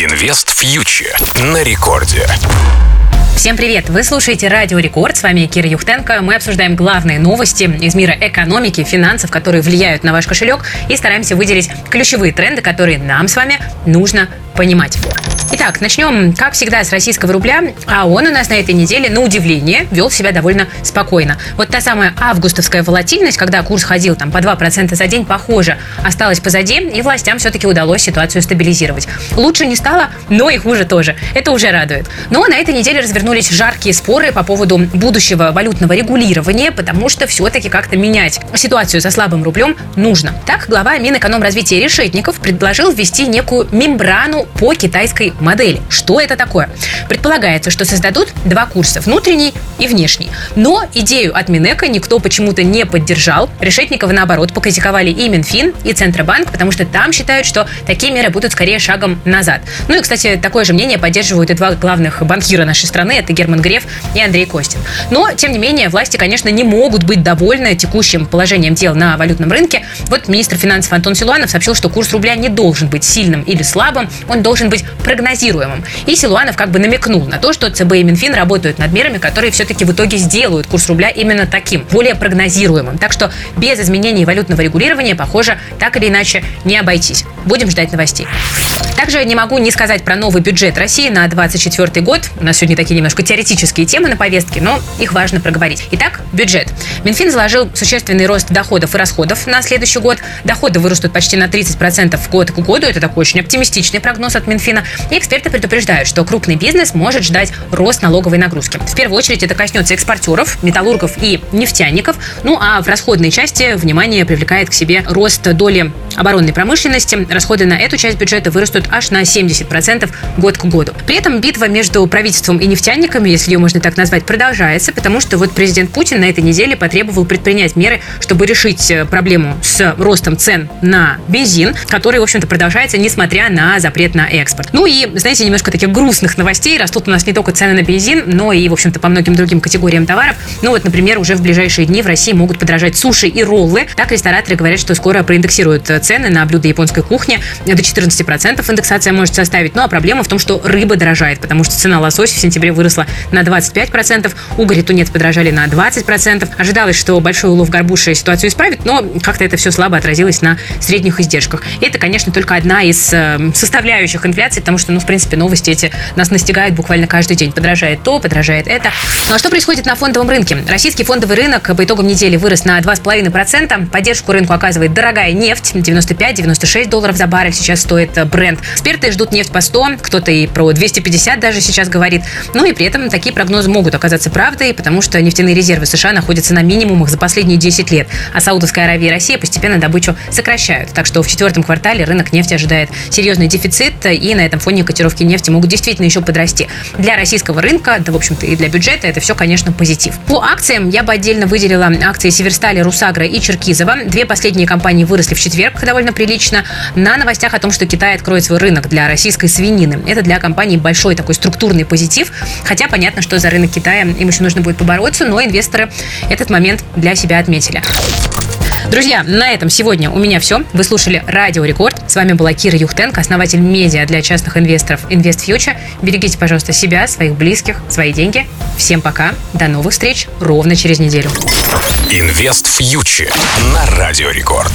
Инвест фьючер на рекорде. Всем привет! Вы слушаете Радио Рекорд. С вами Кира Юхтенко. Мы обсуждаем главные новости из мира экономики, финансов, которые влияют на ваш кошелек, и стараемся выделить ключевые тренды, которые нам с вами нужно понимать. Итак, начнем, как всегда, с российского рубля. А он у нас на этой неделе, на удивление, вел себя довольно спокойно. Вот та самая августовская волатильность, когда курс ходил там по 2% за день, похоже, осталась позади, и властям все-таки удалось ситуацию стабилизировать. Лучше не стало, но и хуже тоже. Это уже радует. Но на этой неделе развернулись жаркие споры по поводу будущего валютного регулирования, потому что все-таки как-то менять ситуацию со слабым рублем нужно. Так, глава Минэкономразвития Решетников предложил ввести некую мембрану по китайской модели. Что это такое? Предполагается, что создадут два курса, внутренний и внешний. Но идею от Минэка никто почему-то не поддержал. Решетникова, наоборот, покритиковали и Минфин, и Центробанк, потому что там считают, что такие меры будут скорее шагом назад. Ну и, кстати, такое же мнение поддерживают и два главных банкира нашей страны, это Герман Греф и Андрей Костин. Но, тем не менее, власти, конечно, не могут быть довольны текущим положением дел на валютном рынке. Вот министр финансов Антон Силуанов сообщил, что курс рубля не должен быть сильным или слабым, он должен быть прогнозируемым. И Силуанов как бы намекнул на то, что ЦБ и Минфин работают над мерами, которые все-таки в итоге сделают курс рубля именно таким, более прогнозируемым. Так что без изменений валютного регулирования, похоже, так или иначе не обойтись. Будем ждать новостей. Также не могу не сказать про новый бюджет России на 2024 год. У нас сегодня такие немножко теоретические темы на повестке, но их важно проговорить. Итак, бюджет. Минфин заложил существенный рост доходов и расходов на следующий год. Доходы вырастут почти на 30% год к году. Это такой очень оптимистичный прогноз от Минфина. И эксперты предупреждают, что крупный бизнес может ждать рост налоговой нагрузки. В первую очередь это коснется экспортеров, металлургов и нефтяников. Ну а в расходной части внимание привлекает к себе рост доли оборонной промышленности. Расходы на эту часть бюджета вырастут аж на 70% год к году. При этом битва между правительством и нефтяниками, если ее можно так назвать, продолжается, потому что вот президент Путин на этой неделе потребовал предпринять меры, чтобы решить э, проблему с ростом цен на бензин, который, в общем-то, продолжается, несмотря на запрет на экспорт. Ну и, знаете, немножко таких грустных новостей. Растут у нас не только цены на бензин, но и, в общем-то, по многим другим категориям товаров. Ну вот, например, уже в ближайшие дни в России могут подорожать суши и роллы. Так рестораторы говорят, что скоро проиндексируют э, цены на блюда японской кухни до 14% индексация может составить. Ну а проблема в том, что рыба дорожает, потому что цена лосося в сентябре выросла на 25%, угорь и тунец подорожали на 20%. Ожидалось, что большой улов горбуши ситуацию исправит, но как-то это все слабо отразилось на средних издержках. И это, конечно, только одна из э, составляющих инфляции, потому что, ну, в принципе, новости эти нас настигают буквально каждый день. Подорожает то, подорожает это. Ну а что происходит на фондовом рынке? Российский фондовый рынок по итогам недели вырос на 2,5%. Поддержку рынку оказывает дорогая нефть. 95-96 долларов за баррель сейчас стоит бренд. Эксперты ждут нефть по 100, кто-то и про 250 даже сейчас говорит. Ну и при этом такие прогнозы могут оказаться правдой, потому что нефтяные резервы США находятся на минимумах за последние 10 лет, а Саудовская Аравия и Россия постепенно добычу сокращают. Так что в четвертом квартале рынок нефти ожидает серьезный дефицит, и на этом фоне котировки нефти могут действительно еще подрасти. Для российского рынка, да, в общем-то, и для бюджета это все, конечно, позитив. По акциям я бы отдельно выделила акции Северстали, Русагра и Черкизова. Две последние компании выросли в четверг довольно прилично на новостях о том, что Китай откроет свой рынок для российской свинины. Это для компании большой такой структурный позитив, хотя понятно, что за рынок Китая им еще нужно будет побороться, но инвесторы этот момент для себя отметили. Друзья, на этом сегодня у меня все. Вы слушали Радио Рекорд. С вами была Кира Юхтенко, основатель медиа для частных инвесторов Invest Future. Берегите, пожалуйста, себя, своих близких, свои деньги. Всем пока. До новых встреч ровно через неделю. Инвест фьючер на Радио Рекорд.